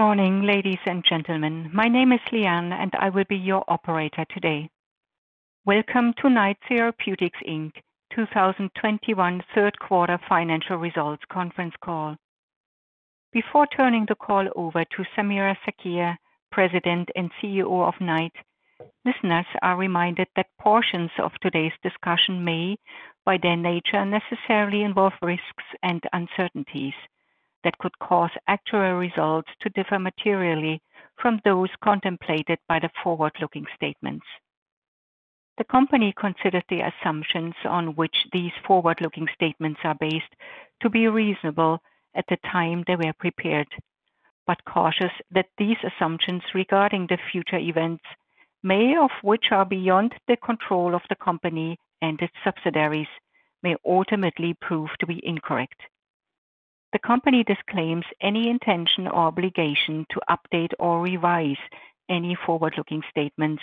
Good morning, ladies and gentlemen. My name is Leanne, and I will be your operator today. Welcome to Knight Therapeutics Inc. 2021 third quarter financial results conference call. Before turning the call over to Samira Sakhia, President and CEO of Knight, listeners are reminded that portions of today's discussion may, by their nature, necessarily involve risks and uncertainties that could cause actual results to differ materially from those contemplated by the forward-looking statements. The company considers the assumptions on which these forward-looking statements are based to be reasonable at the time they were prepared, but cautious that these assumptions regarding the future events, many of which are beyond the control of the company and its subsidiaries, may ultimately prove to be incorrect. The company disclaims any intention or obligation to update or revise any forward-looking statements,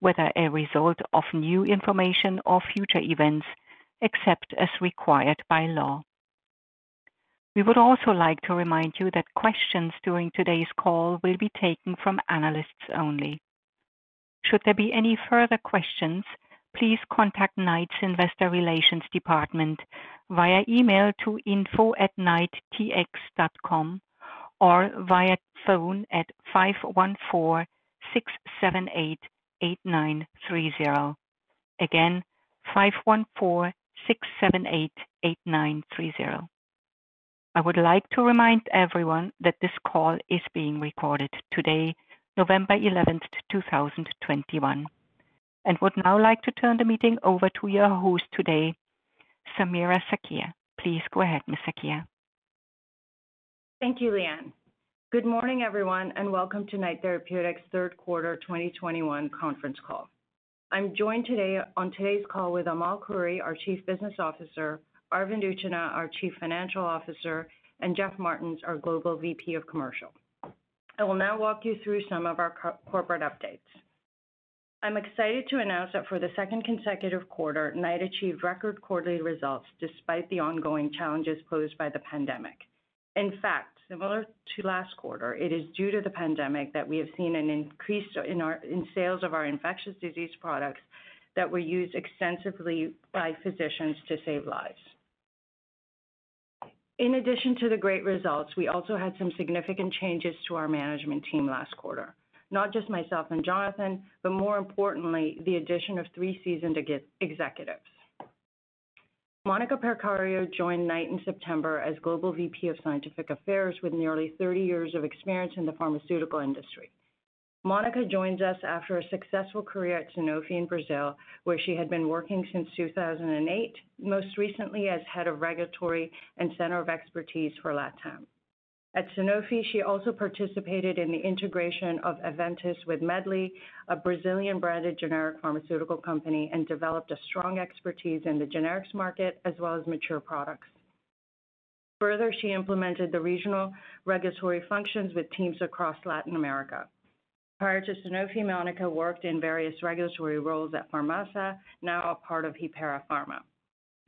whether a result of new information or future events, except as required by law. We would also like to remind you that questions during today's call will be taken from analysts only. Should there be any further questions, please contact Knight's Investor Relations department via email to info@knighttx.com or via phone at 514-678-8930. Again, 514-678-8930. I would like to remind everyone that this call is being recorded today, November 11th, 2021, and would now like to turn the meeting over to your host today, Samira Sakhia. Please go ahead, Ms. Sakhia. Thank you, Leanne. Good morning, everyone, and welcome to Knight Therapeutics' third quarter 2021 conference call. I'm joined today on today's call with Amal Khouri, our Chief Business Officer, Arvind Utchanah, our Chief Financial Officer, and Jeff Martens, our Global VP of Commercial. I will now walk you through some of our corporate updates. I'm excited to announce that for the second consecutive quarter, Knight achieved record quarterly results despite the ongoing challenges posed by the pandemic. In fact, similar to last quarter, it is due to the pandemic that we have seen an increase in sales of our infectious disease products that were used extensively by physicians to save lives. In addition to the great results, we also had some significant changes to our management team last quarter not just myself and Jonathan, but more importantly, the addition of three seasoned executives. Monica Percario joined Knight in September as Global VP of Scientific Affairs with nearly 30 years of experience in the pharmaceutical industry. Monica joins us after a successful career at Sanofi in Brazil, where she had been working since 2008, most recently as Head of Regulatory and Center of Expertise for LATAM. At Sanofi, she also participated in the integration of Aventis with Medley, a Brazilian-branded generic pharmaceutical company, and developed a strong expertise in the generics market as well as mature products. Further, she implemented the regional regulatory functions with teams across Latin America. Prior to Sanofi, Monica worked in various regulatory roles at Farmasa, now a part of Hypera Pharma.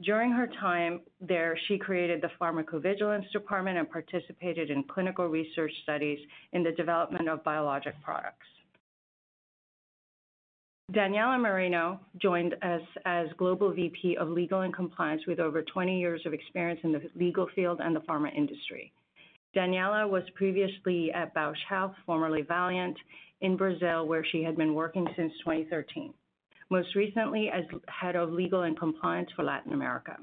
During her time there, she created the pharmacovigilance department and participated in clinical research studies in the development of biologic products. Daniela Marino joined us as Global VP of Legal and Compliance with over 20 years of experience in the legal field and the pharma industry. Daniela was previously at Bausch Health, formerly Valeant, in Brazil, where she had been working since 2013 most recently as head of legal and compliance for Latin America.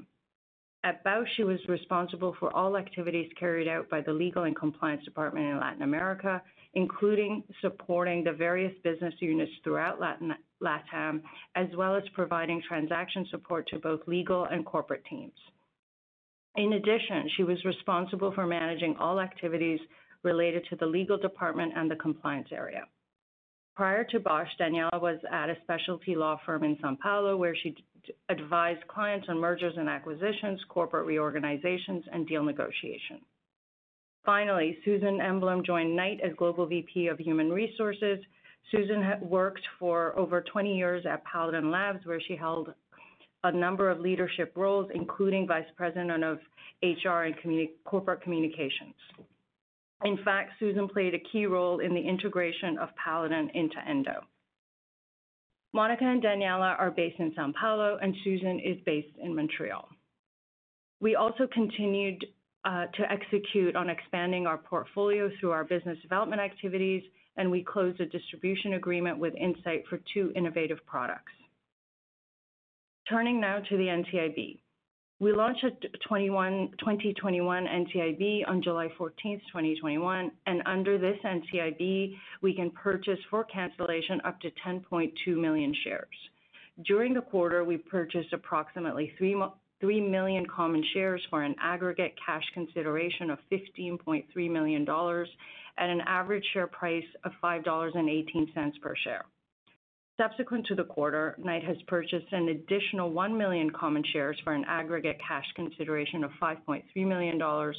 At Bausch, she was responsible for all activities carried out by the legal and compliance department in Latin America, including supporting the various business units throughout LATAM, as well as providing transaction support to both legal and corporate teams. In addition, she was responsible for managing all activities related to the legal department and the compliance area. Prior to Bausch, Daniela was at a specialty law firm in Sao Paulo where she advised clients on mergers and acquisitions, corporate reorganizations, and deal negotiation. Finally, Susan Emblem joined Knight as Global VP of Human Resources. Susan worked for over 20 years at Paladin Labs, where she held a number of leadership roles, including Vice President of HR and Corporate Communications. In fact, Susan played a key role in the integration of Paladin into Endo. Monica and Daniela are based in Sao Paulo, and Susan is based in Montreal. We also continued uh, to execute on expanding our portfolio through our business development activities, and we closed a distribution agreement with Incyte for two innovative products. Turning now to the NCIB. We launched a 2021 NCIB on July 14, 2021, and under this NCIB, we can purchase for cancellation up to 10.2 million shares. During the quarter, we purchased approximately 3 3 million common shares for an aggregate cash consideration of $15.3 million at an average share price of $5.18 per share. Subsequent to the quarter, Knight has purchased an additional 1 million common shares for an aggregate cash consideration of $5.3 million or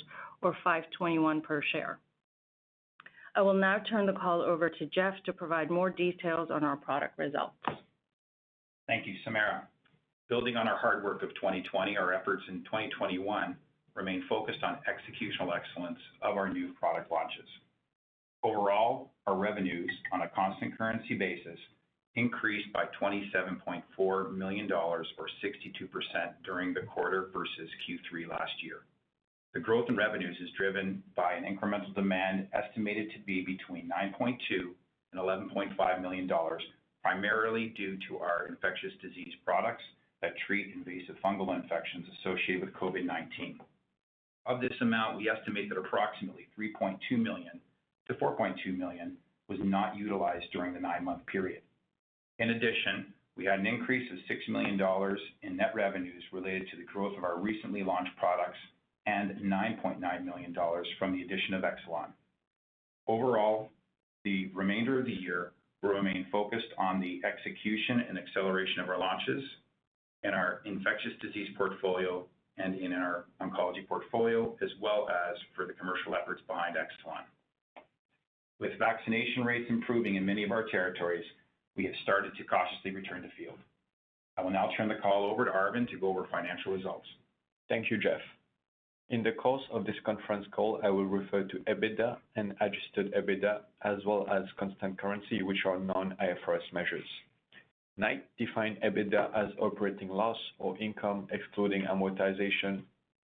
$5.21 per share. I will now turn the call over to Jeff to provide more details on our product results. Thank you, Samira. Building on our hard work of 2020, our efforts in 2021 remain focused on executional excellence of our new product launches. Overall, our revenues on a constant currency basis increased by $27.4 million or 62% during the quarter versus Q3 last year. The growth in revenues is driven by an incremental demand estimated to be between $9.2 and $11.5 million, primarily due to our infectious disease products that treat invasive fungal infections associated with COVID-19. Of this amount, we estimate that approximately 3.2 million to 4.2 million was not utilized during the nine-month period. In addition, we had an increase of $6 million in net revenues related to the growth of our recently launched products and $9.9 million from the addition of Exelon. Overall, the remainder of the year will remain focused on the execution and acceleration of our launches, in our infectious disease portfolio and in our oncology portfolio, as well as for the commercial efforts behind Exelon. With vaccination rates improving in many of our territories, we have started to cautiously return to field. I will now turn the call over to Arvind to go over financial results. Thank you, Jeff. In the course of this conference call, I will refer to EBITDA and adjusted EBITDA, as well as constant currency, which are non-IFRS measures. Knight defined EBITDA as operating loss or income excluding amortization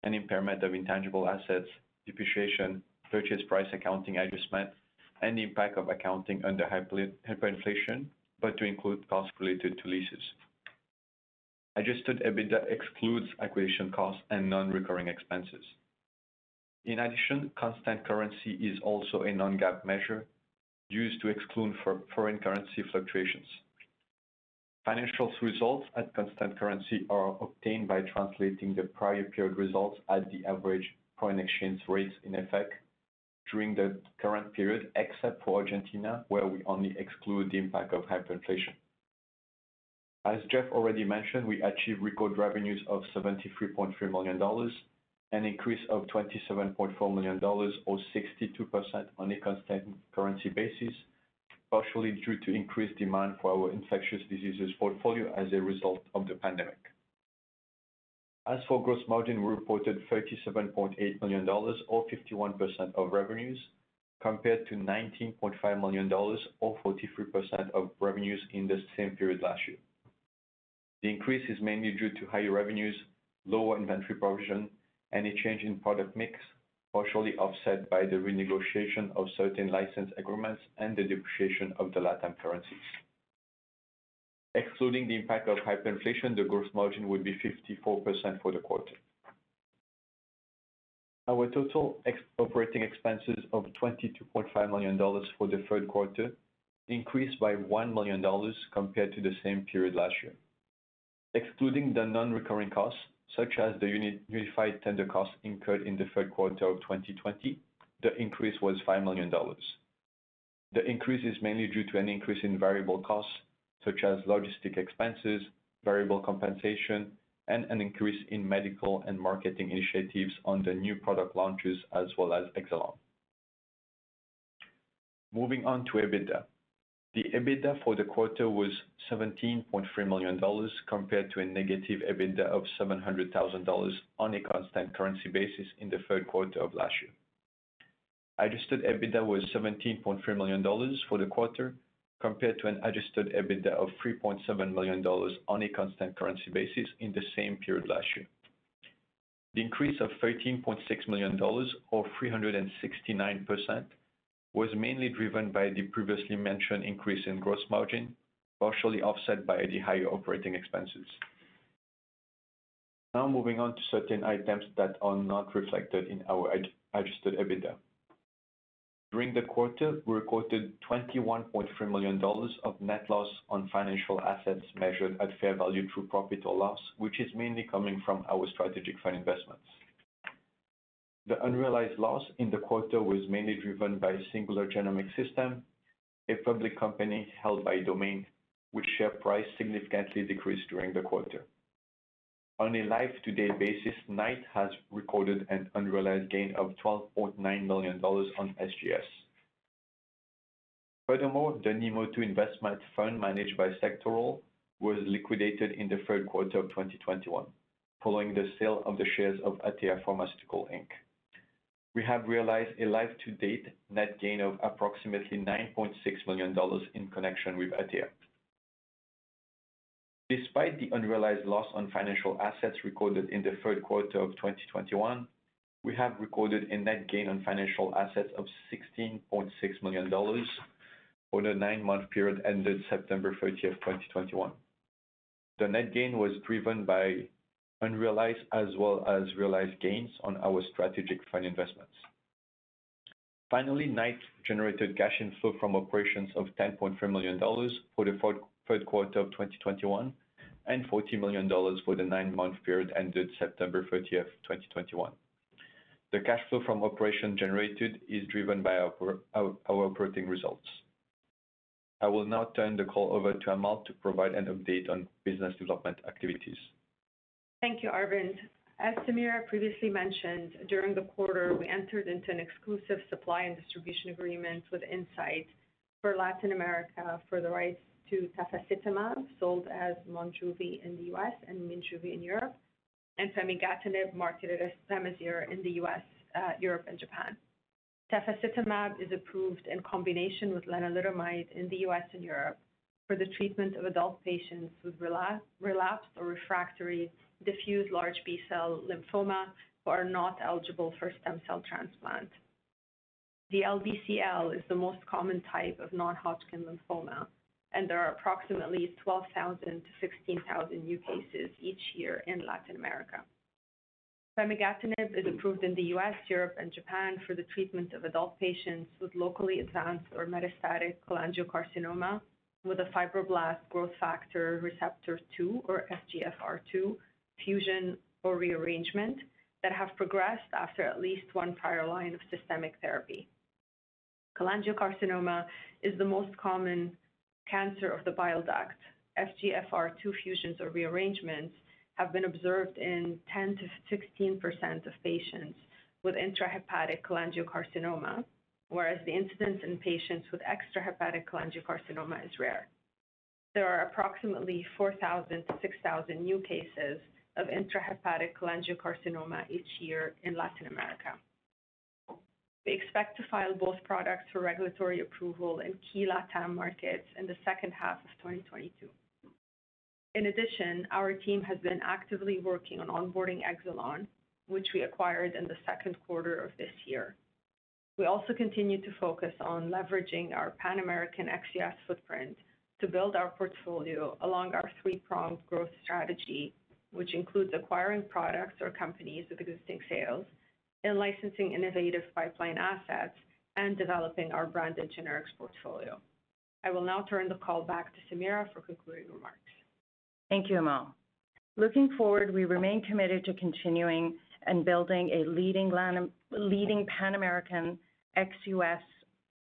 and impairment of intangible assets, depreciation, purchase price accounting adjustment, and the impact of accounting under hyperinflation, but to include costs related to leases. Adjusted EBITDA excludes acquisition costs and non-recurring expenses. In addition, constant currency is also a non-GAAP measure used to exclude foreign currency fluctuations. Financial results at constant currency are obtained by translating the prior period results at the average foreign exchange rates in effect during the current period, except for Argentina, where we only exclude the impact of hyperinflation. As Jeff already mentioned, we achieved record revenues of $73.3 million, an increase of $27.4 million or 62% on a constant currency basis, partially due to increased demand for our infectious diseases portfolio as a result of the pandemic. As for gross margin, we reported $37.8 million or 51% of revenues, compared to $19.5 million or 43% of revenues in the same period last year. The increase is mainly due to higher revenues, lower inventory provision, and a change in product mix, partially offset by the renegotiation of certain license agreements and the depreciation of the LATAM currencies. Excluding the impact of hyperinflation, the gross margin would be 54% for the quarter. Our total operating expenses of $22.5 million for the third quarter increased by $1 million compared to the same period last year. Excluding the non-recurring costs, such as the unified tender costs incurred in the third quarter of 2020, the increase was $5 million. The increase is mainly due to an increase in variable costs, such as logistic expenses, variable compensation, and an increase in medical and marketing initiatives on the new product launches, as well as Exelon. Moving on to EBITDA. The EBITDA for the quarter was $17.3 million, compared to a negative EBITDA of $700,000 on a constant currency basis in the third quarter of last year. Adjusted EBITDA was $17.3 million for the quarter, compared to an adjusted EBITDA of $3.7 million on a constant currency basis in the same period last year. The increase of $13.6 million, or 369%, was mainly driven by the previously mentioned increase in gross margin, partially offset by the higher operating expenses. Now moving on to certain items that are not reflected in our adjusted EBITDA. During the quarter, we recorded $21.3 million of net loss on financial assets measured at fair value through profit or loss, which is mainly coming from our strategic fund investments. The unrealized loss in the quarter was mainly driven by Singular Genomics Systems, a public company held by Domain, which share price significantly decreased during the quarter. On a life-to-date basis, Knight has recorded an unrealized gain of $12.9 million on SGS. Furthermore, the NEMO2 investment fund managed by Sectoral was liquidated in the third quarter of 2021, following the sale of the shares of Atea Pharmaceuticals Inc. We have realized a life-to-date net gain of approximately $9.6 million in connection with Atea. Despite the unrealized loss on financial assets recorded in the third quarter of 2021, we have recorded a net gain on financial assets of $16.6 million for the nine-month period ended September 30, 2021. The net gain was driven by unrealized as well as realized gains on our strategic fund investments. Finally, Knight generated cash inflow from operations of $10.3 million for the third quarter of 2021, and $40 million for the nine-month period ended September 30, 2021. The cash flow from operations generated is driven by our operating results. I will now turn the call over to Amal to provide an update on business development activities. Thank you, Arvind. As Samira previously mentioned, during the quarter, we entered into an exclusive supply and distribution agreement with Incyte for Latin America for the rights to tafasitamab, sold as Monjuvi in the U.S. and Minjuvi in Europe, and pemigatinib, marketed as Pemazyre in the U.S., uh, Europe, and Japan. Tafasitamab is approved in combination with lenalidomide in the U.S. and Europe for the treatment of adult patients with relapsed or refractory diffuse large B-cell lymphoma who are not eligible for stem cell transplant. The DLBCL is the most common type of non-Hodgkin lymphoma, and there are approximately 12,000 to 16,000 new cases each year in Latin America. Pemigatinib is approved in the U.S., Europe, and Japan for the treatment of adult patients with locally advanced or metastatic cholangiocarcinoma with a fibroblast growth factor receptor 2, or FGFR2, fusion or rearrangement that have progressed after at least one prior line of systemic therapy. Cholangiocarcinoma is the most common cancer of the bile duct. FGFR2 fusions or rearrangements have been observed in 10%-16% of patients with intrahepatic cholangiocarcinoma, whereas the incidence in patients with extrahepatic cholangiocarcinoma is rare. There are approximately 4,000-6,000 new cases of intrahepatic cholangiocarcinoma each year in Latin America. We expect to file both products for regulatory approval in key LatAm markets in the second half of 2022. In addition, our team has been actively working on onboarding Exelon, which we acquired in the second quarter of this year. We also continue to focus on leveraging our Pan-American ex-US footprint to build our portfolio along our three-pronged growth strategy, which includes acquiring products or companies with existing sales and licensing innovative pipeline assets and developing our branded generics portfolio. I will now turn the call back to Samira for concluding remarks. Thank you, Amal. Looking forward, we remain committed to continuing and building a leading Pan-American ex-U.S.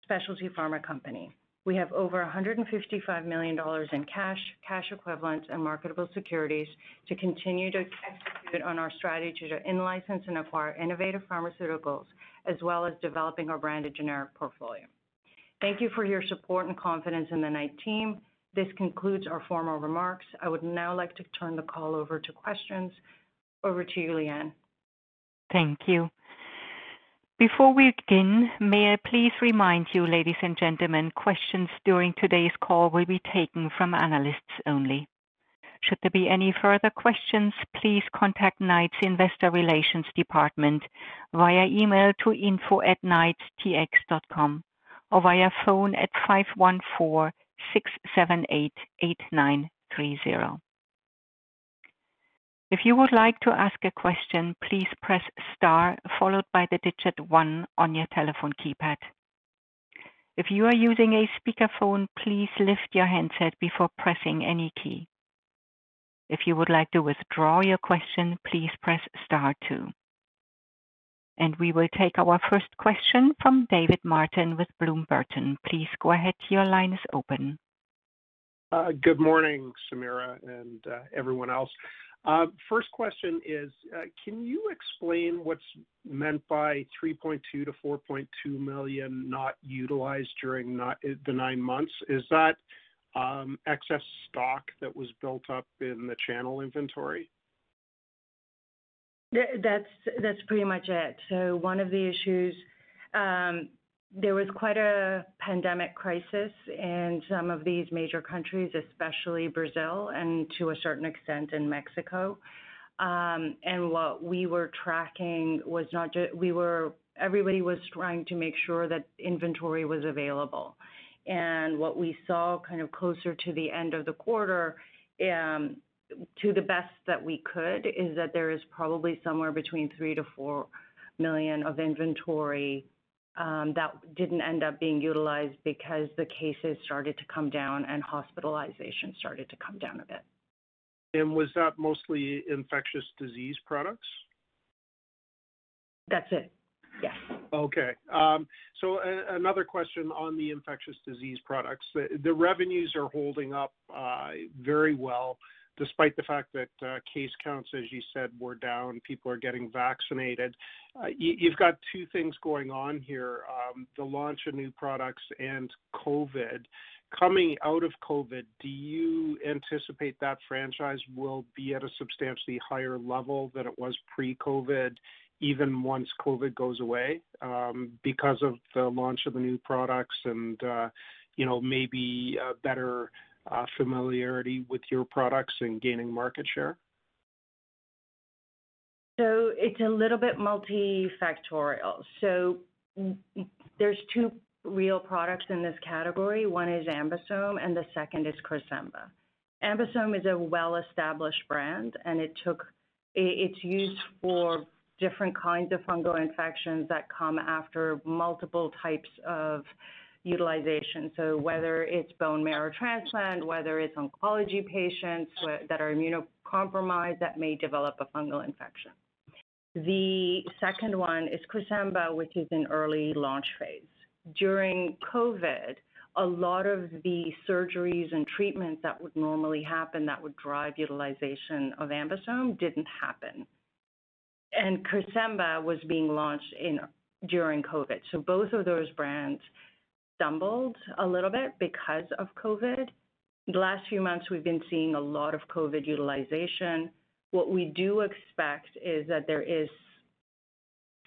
specialty pharma company. We have over $155 million in cash cash equivalents, and marketable securities to continue to execute on our strategy to in-license and acquire innovative pharmaceuticals, as well as developing our branded generic portfolio. Thank you for your support and confidence in the Knight team. This concludes our formal remarks. I would now like to turn the call over to questions. Over to you, Leanne. Thank you. Before we begin, may I please remind you, ladies and gentlemen, questions during today's call will be taken from analysts only. Should there be any further questions, please contact Knight's Investor Relations department via email to info@knighttx.com or via phone at 514-678-8930. If you would like to ask a question, please press star followed by the digit one on your telephone keypad. If you are using a speakerphone, please lift your handset before pressing any key. If you would like to withdraw your question, please press star two. We will take our first question from David Martin with Bloom Burton. Please go ahead. Your line is open. Uh, good morning, Samira and uh, everyone else. Uh, first question is, uh, can you explain what's meant by 3.2 million-4.2 million not utilized during the nine months? Is that um, excess stock that was built up in the channel inventory? That's pretty much it. So one of the issues, um, there was quite a pandemic crisis in some of these major countries, especially Brazil and to a certain extent in Mexico. Um, and what we were tracking was not just we were everybody was trying to make sure that inventory was available. And what we saw kind of closer to the end of the quarter, to the best that we could, is that there is probably somewhere between three to four million of inventory Um, that didn't end up being utilized because the cases started to come down and hospitalization started to come down a bit. And was that mostly infectious disease products? That's it. Yes. Okay. Um, so, another question on the infectious disease products. The revenues are holding up uh, very well despite the fact that uh, case counts, as you said, were down, people are getting vaccinated. Uh, you've got two things going on here, um, the launch of new products and COVID. Coming out of COVID, do you anticipate that franchise will be at a substantially higher level than it was pre-COVID, even once COVID goes away, um, because of the launch of the new products and uh, you know, maybe better Uh, familiarity with your products and gaining market share? So it's a little bit multifactorial. So there's two real products in this category. One is AmBisome, and the second is Cresemba. AmBisome is a well-established brand, and it's used for different kinds of fungal infections that come after multiple types of utilization. So whether it's bone marrow transplant, whether it's oncology patients that are immunocompromised that may develop a fungal infection. The second one is Cresemba, which is in early launch phase. During COVID, a lot of the surgeries and treatments that would normally happen that would drive utilization of AmBisome didn't happen. And Cresemba was being launched during COVID. So both of those brands stumbled a little bit because of COVID. The last few months, we've been seeing a lot of COVID utilization. What we do expect is that there is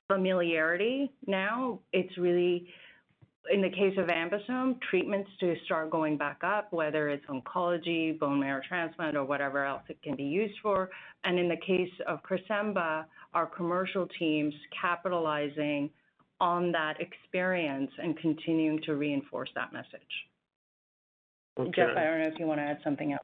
familiarity now. It's really, in the case of AmBisome, treatments to start going back up, whether it's oncology, bone marrow transplant, or whatever else it can be used for. And in the case of Cresemba, our commercial teams capitalizing on that experience and continuing to reinforce that message. Okay. Jeff, I don't know if you want to add something else.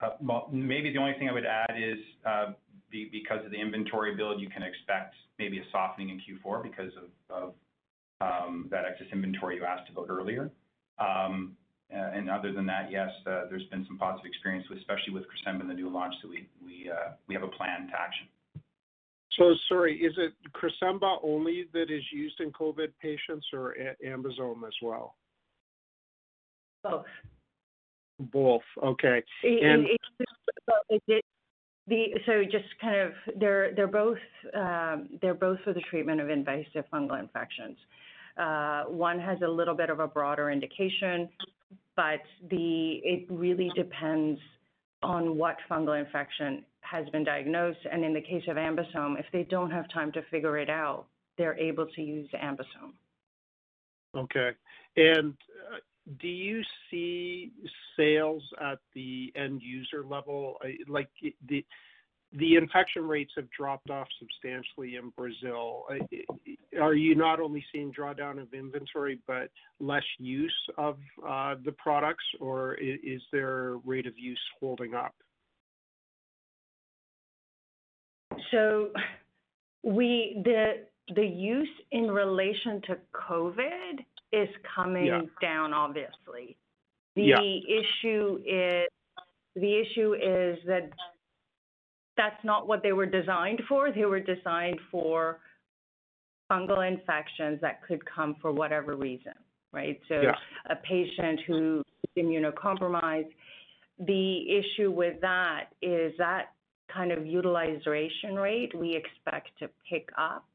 Uh, maybe the only thing I would add is, uh, because of the inventory build, you can expect maybe a softening in Q4 because of um, that excess inventory you asked about earlier. Um, uh, and Other than that, yes, there's been some positive experience, especially with Cresemba and the new launch that we have a plan to action. So sorry, is it Cresemba only that is used in COVID patients or AmBisome as well? Both. Both. Okay. And so just kind of they're they're both um, they're both for the treatment of invasive fungal infections. Uh, one has a little bit of a broader indication, but the it really depends on what fungal infection has been diagnosed. And in the case of AmBisome, if they don't have time to figure it out, they're able to use AmBisome. Okay. And uh, do you see sales at the end user level? Like the the infection rates have dropped off substantially in Brazil. Are you not only seeing drawdown of inventory, but less use of uh, the products, or is their rate of use holding up? The the use in relation to COVID is coming yeah. down, obviously. The yeah. issue is the issue is that that's not what they were designed for. They were designed for fungal infections that could come for whatever reason, right? So yeah. a patient who is immunocompromised, the issue with that is that kind of utilization rate we expect to pick up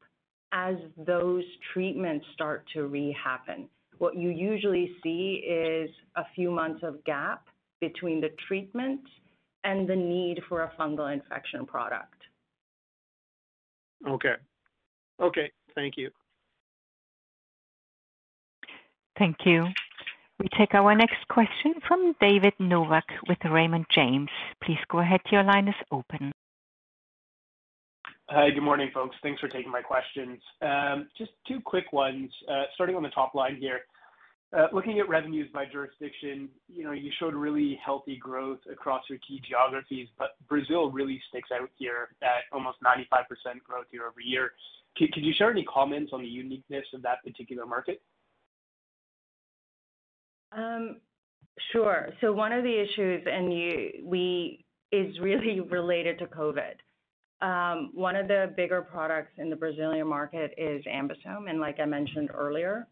as those treatments start to rehappen. What you usually see is a few months of gap between the treatment and the need for a fungal infection product. Okay. Okay, thank you. Thank you. We take our next question from David Novak with Raymond James. Please go ahead. Your line is open. Hi, good morning, folks. Thanks for taking my questions. Um, just two quick ones. Uh, starting on the top line here. Uh, looking at revenues by jurisdiction, you know, you showed really healthy growth across your key geographies, but Brazil really sticks out here at almost 95% growth year-over-year. Could you share any comments on the uniqueness of that particular market? Um, sure. So one of the issues, and we is really related to COVID. Um, one of the bigger products in the Brazilian market is AmBisome, and like I mentioned earlier,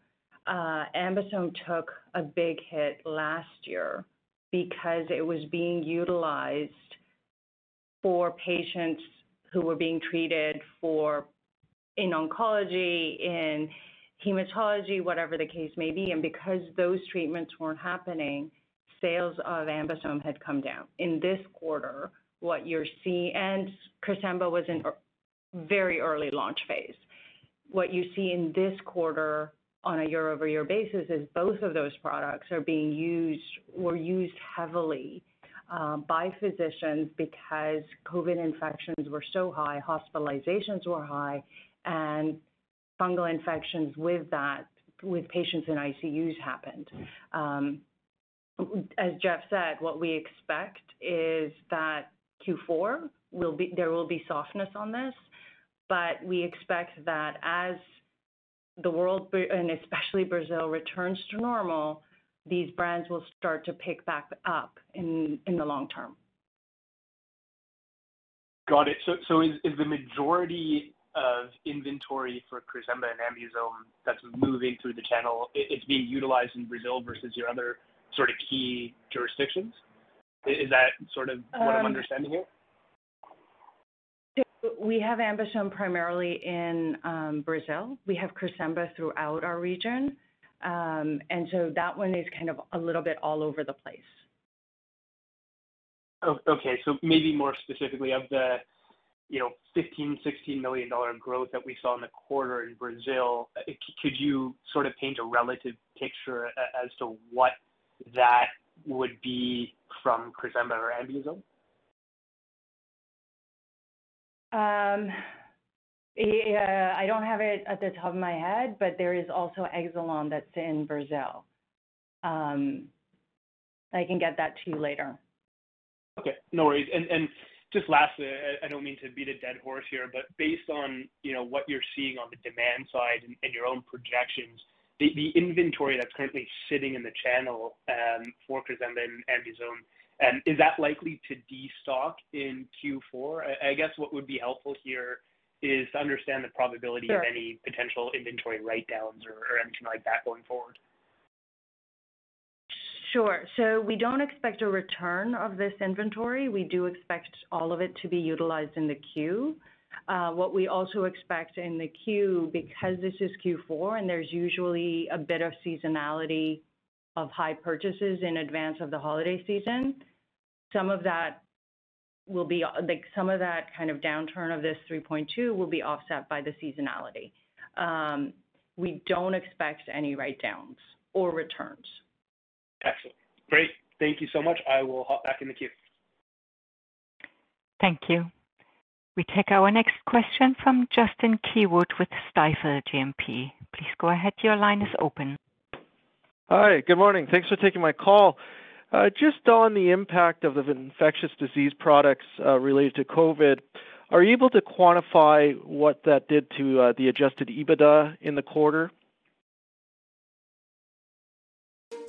uh, AmBisome took a big hit last year because it was being utilized for patients who were being treated for in oncology, in hematology, whatever the case may be. And because those treatments weren't happening, sales of AmBisome had come down. In this quarter, what you're seeing, and Cresemba was in very early launch phase. What you see in this quarter on a year-over-year basis is both of those products are being used, were used heavily uh, by physicians because COVID infections were so high, hospitalizations were high, and fungal infections with that, with patients in ICUs happened. Um, as Jeff said, what we expect is that Q4 will be there will be softness on this, but we expect that as the world and especially Brazil returns to normal, these brands will start to pick back up in in the long term. Got it. So is the majority of inventory for Cresemba and AmBisome that's moving through the channel, it's being utilized in Brazil versus your other sort of key jurisdictions? Is that sort of what I'm um, understanding here? We have AmBisome primarily in um, Brazil. We have Cresemba throughout our region. Um, and so that one is kind of a little bit all over the place. Okay. So maybe more specifically of the, you know, 15, 16 million dollar growth that we saw in the quarter in Brazil, uh, could you sort of paint a relative picture as to what that would be from Cresemba or AmBisome? Um, yeah, I don't have it at the top of my head, but there is also Exelon that's in Brazil. Um, I can get that to you later. Okay, no worries. Just lastly, I don't mean to beat a dead horse here, but based on you know what you're seeing on the demand side and, your own projections, the, the inventory that's currently sitting in the channel um, for Cresemba and AmBisome, um, is that likely to destock in Q4? I, I guess what would be helpful here is to understand the probability Sure. of any potential inventory write-downs or anything like that going forward. Sure. So we don't expect a return of this inventory. We do expect all of it to be utilized in the Q. Uh, what we also expect in the Q, because this is Q4 and there's usually a bit of seasonality of high purchases in advance of the holiday season, some of that will be like some of that kind of downturn of this 3.2 will be offset by the seasonality. Um, we don't expect any write-downs or returns. Excellent. Great. Thank you so much. I will hop back in the queue. Thank you. We take our next question from Justin Keywood with Stifel GMP. Please go ahead. Your line is open. Hi. Good morning. Thanks for taking my call. Uh, just on the impact of the infectious disease products uh, related to COVID, are you able to quantify what that did to uh, the adjusted EBITDA in the quarter?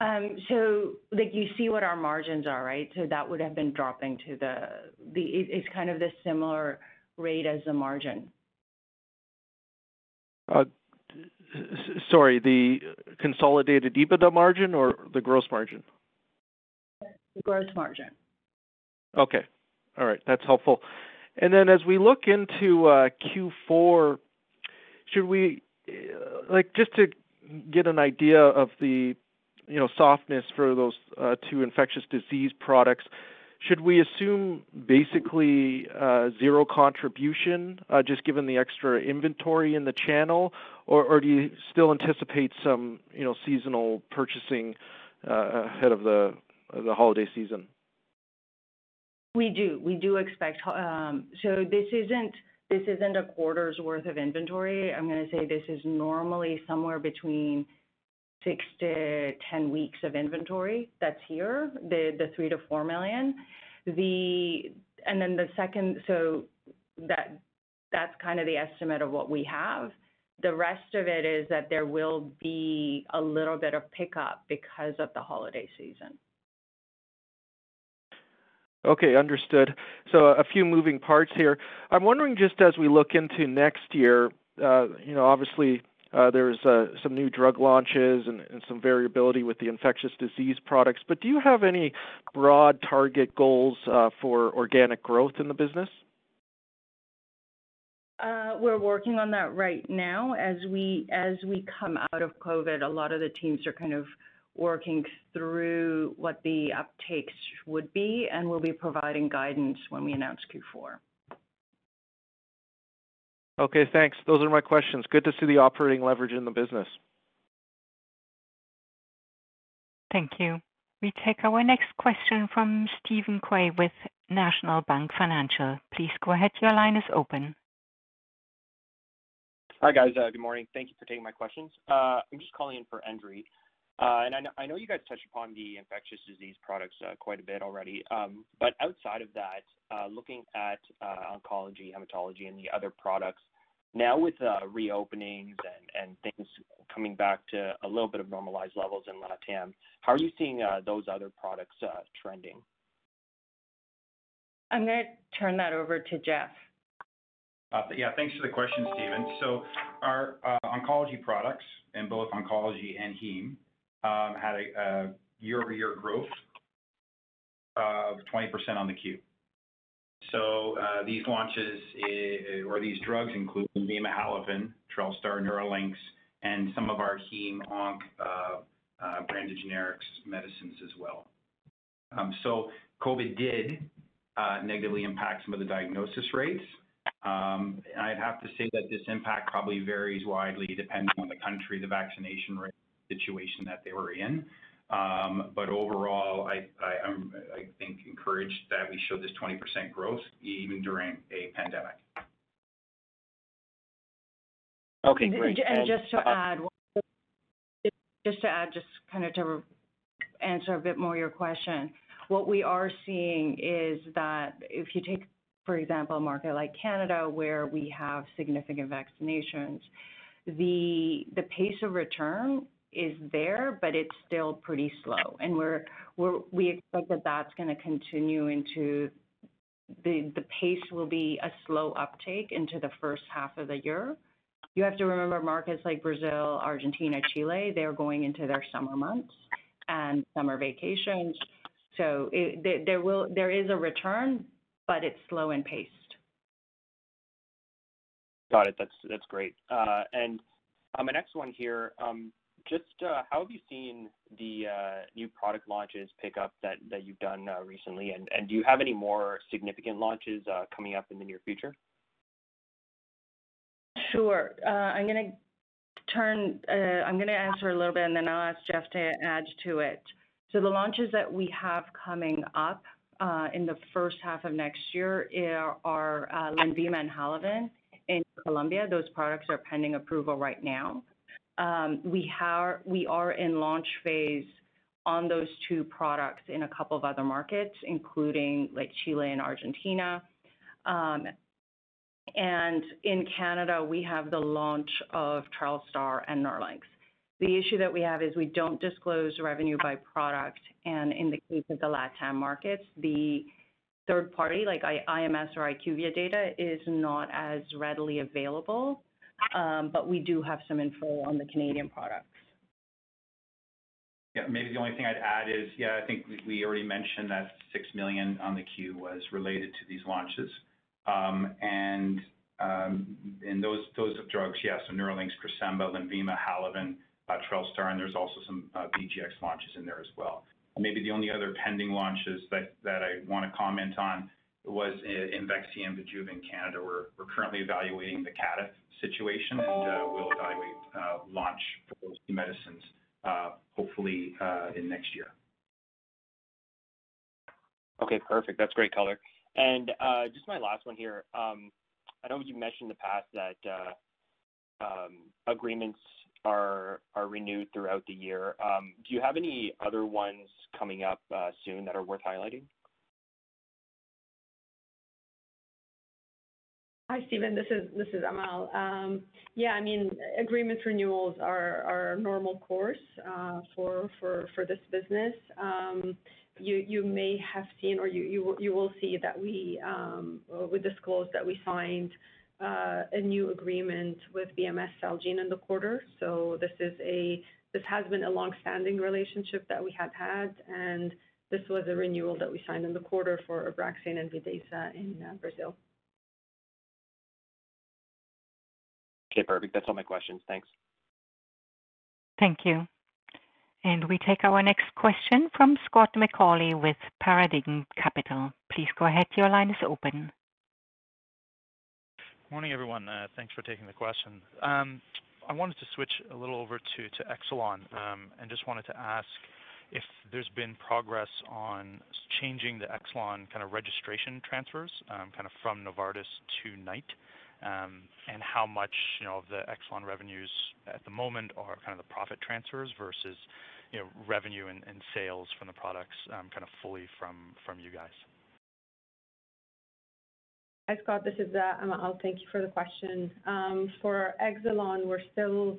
Um, so like, you see what our margins are, right? So that would have been dropping to the... The it's kind of the similar rate as the margin. Uh, sorry, the consolidated EBITDA margin or the gross margin? The gross margin. Okay. All right. That's helpful. And then as we look into uh, Q4, should we uh, like, just to get an idea of the, you know, softness for those uh, two infectious disease products, should we assume basically uh, zero contribution uh, just given the extra inventory in the channel? Or do you still anticipate some, you know, seasonal purchasing ahead of the holiday season? We do We do expect. Um, so this isn't a quarter's worth of inventory. I'm gonna say this is normally somewhere between 6-10 weeks of inventory that's here, the 3 million-4 million. The second, so That's kind of the estimate of what we have. The rest of it is that there will be a little bit of pickup because of the holiday season. Okay, understood. So a few moving parts here. I'm wondering, just as we look into next year, uh, you know, obviously, there's uh, some new drug launches and and some variability with the infectious disease products, but do you have any broad target goals uh, for organic growth in the business? Uh, We're working on that right now. As we as we come out of COVID, a lot of the teams are kind of working through what the uptakes would be, and we'll be providing guidance when we announce Q4. Okay, thanks. Those are my questions. Good to see the operating leverage in the business. Thank you. We take our next question from Stephen Quay with National Bank Financial. Please go ahead. Your line is open. Hi, guys. Uh, good morning. Thank you for taking my questions. Uh, I'm just calling in for Endri. Uh, I know you guys touched upon the infectious disease products uh, quite a bit already. Um, but outside of that, uh, looking at oncology, hematology, and the other products, now with reopenings and things coming back to a little bit of normalized levels in LatAm, how are you seeing those other products trending? I'm gonna turn that over to Jeff. Yeah, thanks for the question, Stephen. So our oncology products in both oncology and heme Um, had a year-over-year growth of 20% on the Q. Uh, these launches eh, or these drugs include Lenvima, Halaven, Trelstar, Nerlynx, and some of our heme onc uh, uh, branded generics medicines as well. Um so COVID did negatively impact some of the diagnosis rates. Um, I'd have to say that this impact probably varies widely depending on the country, the vaccination rate situation that they were in. Um but overall, I'm, I think, encouraged that we showed this 20% growth even during a pandemic. Okay, great. And just to add, just to add just kind of to answer a bit more your question, what we are seeing is that if you take, for example, a market like Canada, where we have significant vaccinations, the pace of return is there, but it's still pretty slow. And We expect that that's gonna continue into the pace will be a slow uptake into the first half of the year. You have to remember markets like Brazil, Argentina, Chile, they're going into their summer months and summer vacations. So there is a return, but it's slow in pace. Got it. That's great. Uh, and uh, my next one here, um, just uh, how have you seen the uh, new product launches pick up that that you've done uh, recently? And and do you have any more significant launches coming up in the near future? Sure. Uh I'm gonna turn uh I'm gonna answer a little bit, and then I'll ask Jeff to add to it. So the launches that we have coming up in the first half of next year are Lenvima and Halaven in Colombia. Those products are pending approval right now. Um, we are in launch phase on those two products in a couple of other markets, including like Chile and Argentina. Um, and in Canada, we have the launch of Trelstar and Nerlynx. The issue that we have is we don't disclose revenue by product, and in the case of the LatAm markets, the third party, like IMS or IQVIA data, is not as readily available. Um, but we do have some info on the Canadian products. Yeah. Maybe the only thing I'd add is, yeah, I think we already mentioned that 6 million on the Q was related to these launches. Um, and um, in those drugs, yes, so Nerlynx, Cresemba, Lenvima, Halaven, Trelstar, and there's also some uh, BGx launches in there as well. Maybe the only other pending launches that I wanna comment on was in Imvexxy and Bijuva in Canada. We're currently evaluating the CADTH situation, and uh, we'll evaluate uh, launch for those two medicines, uh, hopefully, in next year. Okay, perfect. That's great color. And uh just my last one here. Um, I know you mentioned in the past that um, agreements are renewed throughout the year. Um, do you have any other ones coming up soon that are worth highlighting? Hi, Stephen. This is Amal. Um, yeah, I mean, agreement renewals are normal course uh, for this business. Um, you may have seen or you will see that we um, we disclosed that we signed uh, a new agreement with BMS Celgene in the quarter. So this has been a long-standing relationship that we had, had, and this was a renewal that we signed in the quarter for Abraxane and Vidaza in uh, Brazil. Okay, perfect. That's all my questions. Thanks. Thank you. And we take our next question from Scott McAuley with Paradigm Capital. Please go ahead. Your line is open. Morning, everyone. Uh, thanks for taking the question. Um, I wanted to switch a little over to Exelon, um, and just wanted to ask if there's been progress on changing the Exelon kind of registration transfers, um, kind of from Novartis to Knight, Um, and how much, you know, of the Exelon revenues at the moment are kind of the profit transfers versus, you know, revenue and sales from the products, um, kind of fully from you guys. Hi, Scott. This is uh, Amal. Thank you for the question. Um, for Exelon, we're still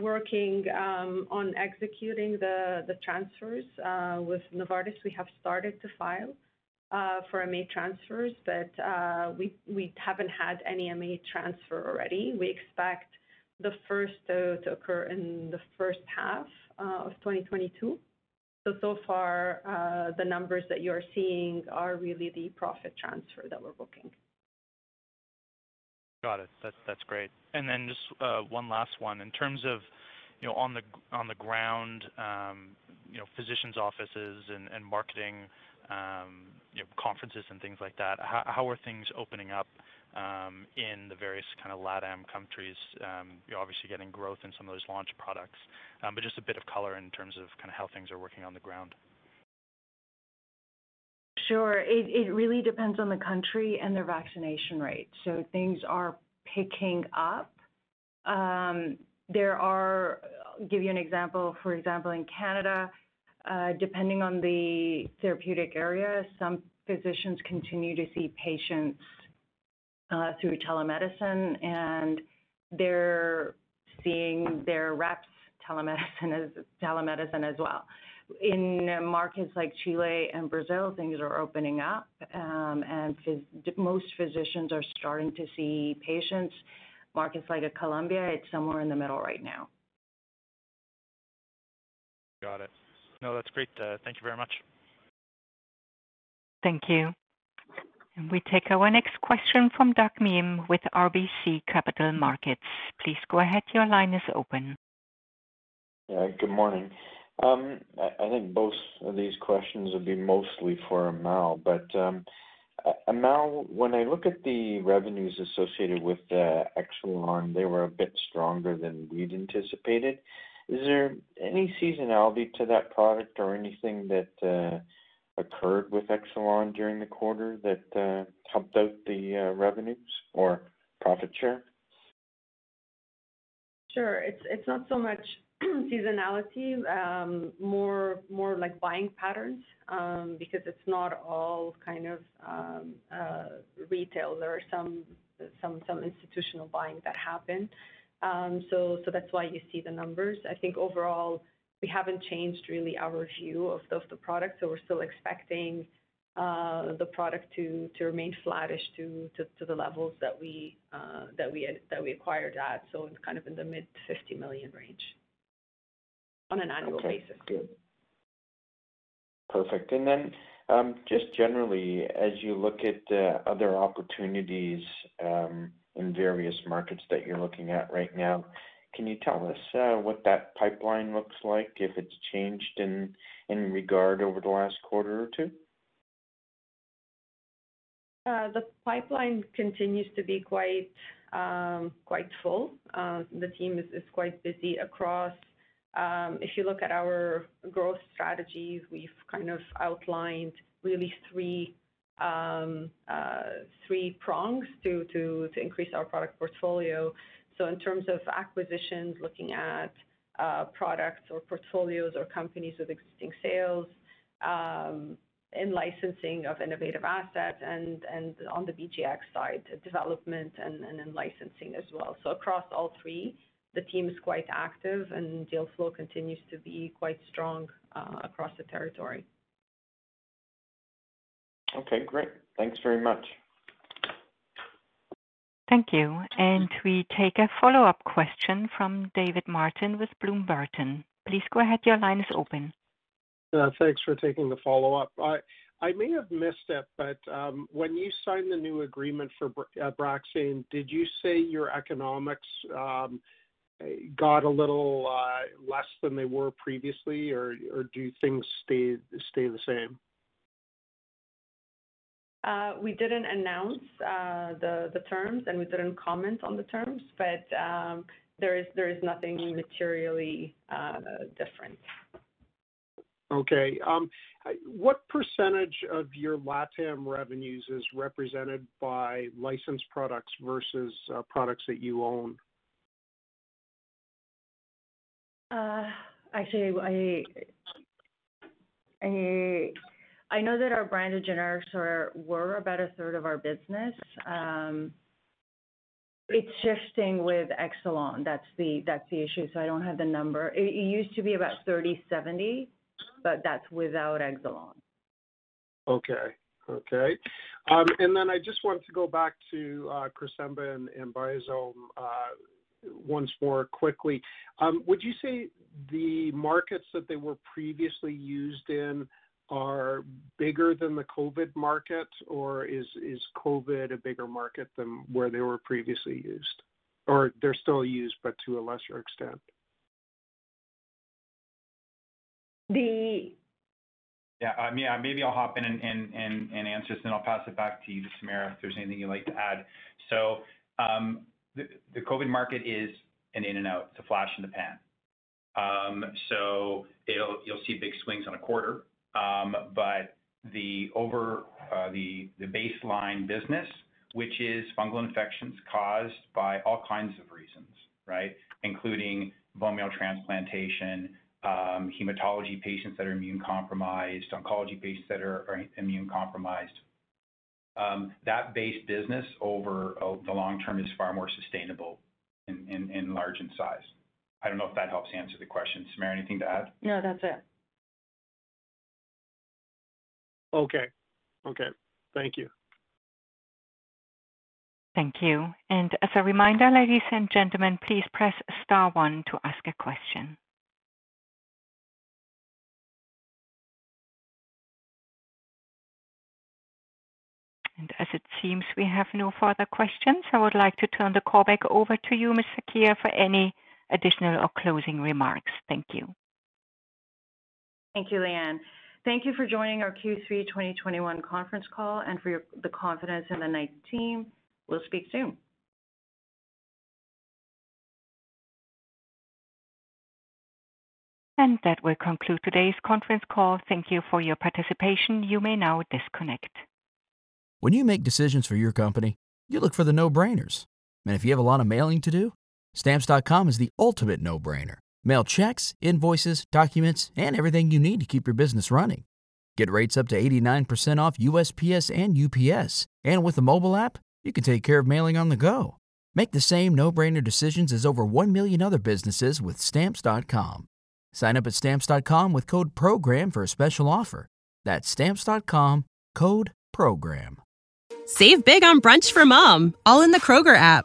working on executing the transfers. Uh, with Novartis, we have started to file Uh, for MA transfers, but uh, we haven't had any MA transfer already. We expect the first to occur in the first half uh, of 2022. So so far, the numbers that you're seeing are really the profit transfer that we're booking. Got it. That's great. And then just one last one. In terms of, you know, on the ground, um, you know, physicians' offices and marketing, um, you know, conferences and things like that, how are things opening up um, in the various kind of LATAM countries? Um, you're obviously getting growth in some of those launch products, um, but just a bit of color in terms of kind of how things are working on the ground. Sure. It really depends on the country and their vaccination rate. So things are picking up. There are, give you an example. For example, in Canada, Uh, depending on the therapeutic area, some physicians continue to see patients uh, through telemedicine, and they're seeing their reps telemedicine as well. In markets like Chile and Brazil, things are opening up, um, and most physicians are starting to see patients. Markets like Colombia, it's somewhere in the middle right now. Got it. No, that's great. Uh, thank you very much. Thank you. We take our next question from Doug Miehm with RBC Capital Markets. Please go ahead. Your line is open. Yeah, good morning. Um, I think both of these questions would be mostly for Amal. But um, Amal, when I look at the revenues associated with uh, Exelon, they were a bit stronger than we'd anticipated. Is there any seasonality to that product or anything that uh, occurred with Exelon during the quarter that uh, helped out the uh, revenues or profit share? Sure. It's not so much seasonality, um, more like buying patterns, um, because it's not all kind of um, retail. There are some institutional buying that happen. Um, so so that's why you see the numbers. I think overall, we haven't changed really our view of of the product, so we're still expecting uh, the product to remain flattish to the levels that we uh that we that we acquired at, so it's kind of in the mid 50 million range on an annual basis. Okay, good. Perfect. And then, um, just generally, as you look at uh, other opportunities um, in various markets that you're looking at right now, can you tell us uh, what that pipeline looks like, if it's changed in regard over the last quarter or two? Uh, the pipeline continues to be quite um, full. Um, the team is quite busy across. Um, if you look at our growth strategies, we've kind of outlined really three Um, uh, prongs to increase our product portfolio. So in terms of acquisitions, looking at uh, products or portfolios or companies with existing sales, um, in licensing of innovative assets and on the BGX side, development and in licensing as well. So across all three, the team is quite active and deal flow continues to be quite strong uh, across the territory. Okay, great. Thanks very much. Thank you. And we take a follow-up question from David Martin with Bloom Burton. Please go ahead. Your line is open. Uh, thanks for taking the follow-up. I may have missed it, but um, when you signed the new agreement for Abraxane, uh, did you say your economics um, got a little uh, less than they were previously, or do things stay the same? Uh, we didn't announce uh, the terms, and we didn't comment on the terms, but um, there is nothing materially uh, different. Okay. Um, what percentage of your LATAM revenues is represented by licensed products versus products that you own? Actually, I know that our branded generics were about a third of our business. Um, it's shifting with Exelon. That's the issue. So I don't have the number. It used to be about 30/70, but that's without Exelon. Okay. Okay. Um and then I just wanted to go back to uh, Cresemba and Viazone uh, once more quickly. Um, would you say the markets that they were previously used in are bigger than the COVID market, or is COVID a bigger market than where they were previously used? Or they're still used, but to a lesser extent? The- Yeah, I mean, maybe I'll hop in and, and, and, and answer this, and I'll pass it back to you, Samira, if there's anything you'd like to add. So, um, the, the COVID market is an in and out. It's a flash in the pan. Um, so it'll, you'll see big swings on a quarter, but the over uh, the baseline business, which is fungal infections caused by all kinds of reasons, right, including bone marrow transplantation, um, hematology patients that are immune compromised, oncology patients that are, immune compromised. Um, that base business over uh, the long term is far more sustainable in, in, in large in size. I don't know if that helps answer the question. Samira, anything to add? No, that's it. Okay. Okay. Thank you. Thank you. And as a reminder, ladies and gentlemen, please press star one to ask a question. And as it seems we have no further questions, I would like to turn the call back over to you, Ms. Sakhia, for any additional or closing remarks. Thank you. Thank you, Leanne. Thank you for joining our Q3 2021 conference call and for the confidence in the Knight team. We'll speak soon. And that will conclude today's conference call. Thank you for your participation. You may now disconnect. When you make decisions for your company, you look for the no-brainers. And if you have a lot of mailing to do, stamps.com is the ultimate no-brainer. Mail checks, invoices, documents, and everything you need to keep your business running. Get rates up to 89% off USPS and UPS. And with the mobile app, you can take care of mailing on the go. Make the same no-brainer decisions as over 1 million other businesses with stamps.com. Sign up at stamps.com with code program for a special offer. That's stamps.com, code program. Save big on brunch for mom, all in the Kroger app.